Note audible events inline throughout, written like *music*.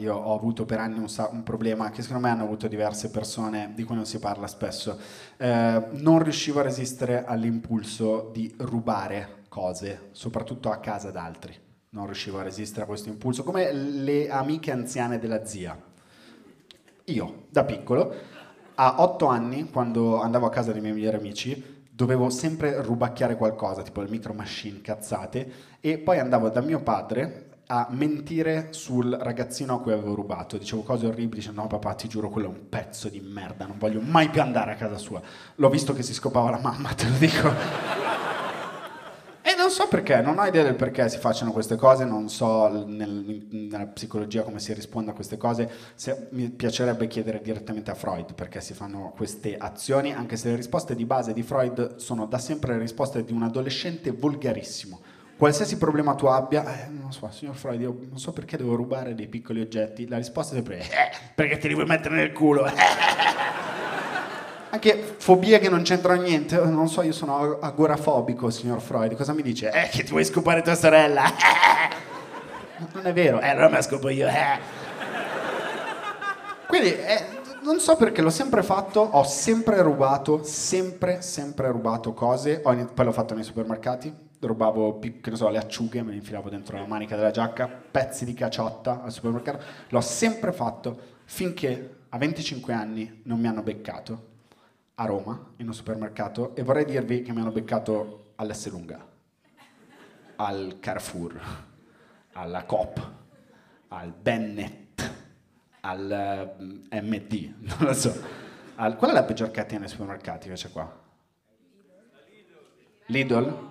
io ho avuto per anni un, un, problema che secondo me hanno avuto diverse persone di cui non si parla spesso. Eh, non riuscivo a resistere all'impulso di rubare cose, soprattutto a casa d'altri. Non riuscivo a resistere a questo impulso, come le amiche anziane della zia. Io, da piccolo, a otto anni, quando andavo a casa dei miei migliori amici, dovevo sempre rubacchiare qualcosa, tipo le micro machine, cazzate, e poi andavo da mio padre a mentire sul ragazzino a cui avevo rubato. Dicevo cose orribili, dicevo no papà ti giuro quello è un pezzo di merda, non voglio mai più andare a casa sua. L'ho visto che si scopava la mamma, *laughs* te lo dico. e non so perché, non ho idea del perché si facciano queste cose, non so nel, nella psicologia come si risponde a queste cose. Se, mi piacerebbe chiedere direttamente a Freud perché si fanno queste azioni, anche se le risposte di base di Freud sono da sempre le risposte di un adolescente volgarissimo Qualsiasi problema tu abbia, eh, non so, signor Freud, io non so perché devo rubare dei piccoli oggetti. La risposta è sempre, eh, perché te li vuoi mettere nel culo. *laughs* Anche fobie che non c'entrano niente. Non so, io sono agorafobico, signor Freud. Cosa mi dice? Eh, che ti vuoi scopare tua sorella. *laughs* non è vero. Eh, allora me la scopo io. Eh. Quindi, eh, non so perché l'ho sempre fatto, ho sempre rubato, sempre, sempre rubato cose. Poi l'ho fatto nei supermercati rubavo che ne so, le acciughe, me le infilavo dentro la manica della giacca, pezzi di caciotta al supermercato. L'ho sempre fatto finché a 25 anni non mi hanno beccato a Roma in un supermercato e vorrei dirvi che mi hanno beccato all'Esselunga, al Carrefour, alla Coop, al Bennett, al MD, *laughs* non lo so. Al, qual è la peggior catena nei supermercati che c'è qua? Lidl?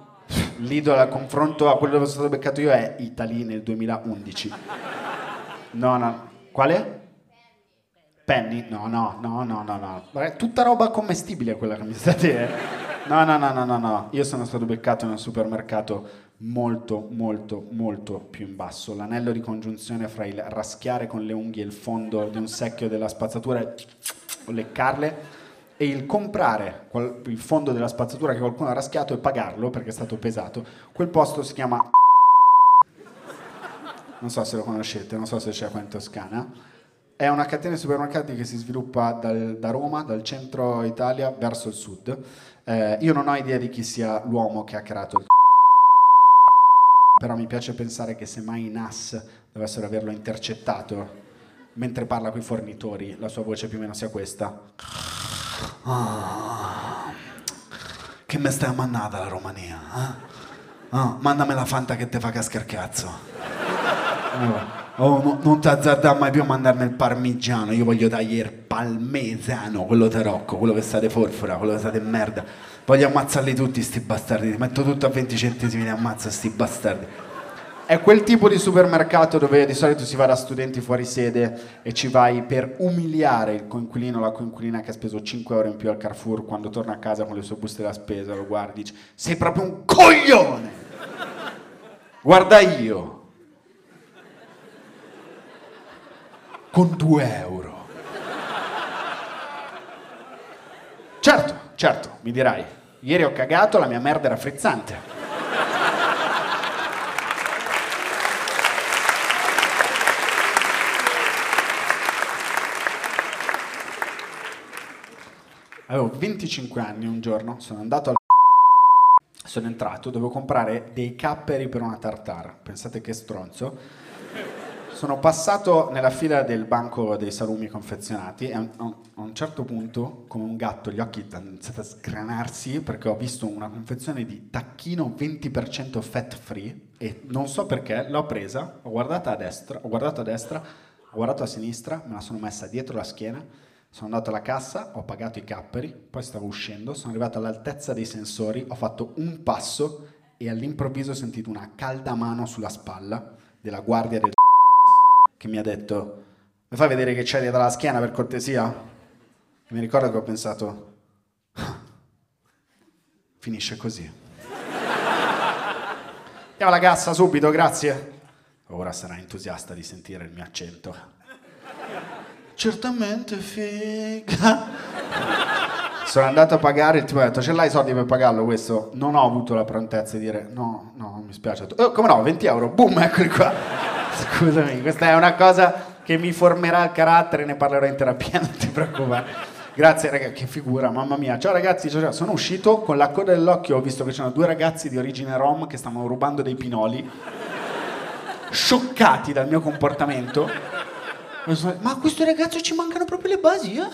L'idolo a confronto a quello dove sono stato beccato io è Italy nel 2011. No, no. Quale? Penny? No, no, no, no, no, no. Tutta roba commestibile quella che mi state... No, no, no, no, no, no. Io sono stato beccato in un supermercato molto, molto, molto più in basso. L'anello di congiunzione fra il raschiare con le unghie il fondo di un secchio della spazzatura e leccarle e il comprare il fondo della spazzatura che qualcuno ha raschiato e pagarlo perché è stato pesato, quel posto si chiama non so se lo conoscete, non so se c'è qua in Toscana, è una catena di supermercati che si sviluppa dal, da Roma, dal centro Italia verso il sud. Eh, io non ho idea di chi sia l'uomo che ha creato il però mi piace pensare che se mai i NAS dovessero averlo intercettato mentre parla con i fornitori, la sua voce più o meno sia questa. Oh, che me stai a mannata la Romania? Eh? Oh, mandami la fanta che te fa cascare cazzo. Oh, no, non ti azzardare mai più a mandarmi il parmigiano, io voglio tagliare il palmesano, quello tarocco, quello che state forfora, quello che state merda. Voglio ammazzarli tutti sti bastardi, ti metto tutto a 20 centesimi e ammazzo sti bastardi. È quel tipo di supermercato dove di solito si va da studenti fuori sede e ci vai per umiliare il coinquilino o la coinquilina che ha speso 5 euro in più al Carrefour quando torna a casa con le sue buste da spesa, lo guardi e dici sei proprio un coglione! Guarda io! Con 2 euro. Certo, certo, mi dirai, ieri ho cagato, la mia merda era frizzante. Avevo 25 anni un giorno, sono andato al sono entrato, dovevo comprare dei capperi per una tartara. Pensate che stronzo. Sono passato nella fila del banco dei salumi confezionati e a un, certo punto, come un gatto, gli occhi hanno iniziato a sgranarsi perché ho visto una confezione di tacchino 20% fat free e non so perché l'ho presa, ho guardato a destra, ho guardato a destra, ho guardato a sinistra, me la sono messa dietro la schiena sono andato alla cassa, ho pagato i capperi, poi stavo uscendo, sono arrivato all'altezza dei sensori, ho fatto un passo e all'improvviso ho sentito una calda mano sulla spalla della guardia del che mi ha detto mi fai vedere che c'è dietro la schiena per cortesia? E mi ricordo che ho pensato ah, finisce così. Andiamo alla cassa subito, grazie. Ora sarà entusiasta di sentire il mio accento certamente figa. Sono andato a pagare, il tipo ha detto ce l'hai i soldi per pagarlo questo? Non ho avuto la prontezza di dire no, no, mi spiace. Oh, come no, 20 euro, boom, eccoli qua. Scusami, questa è una cosa che mi formerà il carattere, ne parlerò in terapia, *laughs* non ti preoccupare. Grazie ragazzi, che figura, mamma mia. Ciao ragazzi, ciao, ciao. sono uscito con la coda dell'occhio, ho visto che c'erano due ragazzi di origine rom che stavano rubando dei pinoli, scioccati dal mio comportamento. Ma a questo ragazzo ci mancano proprio le basi, eh?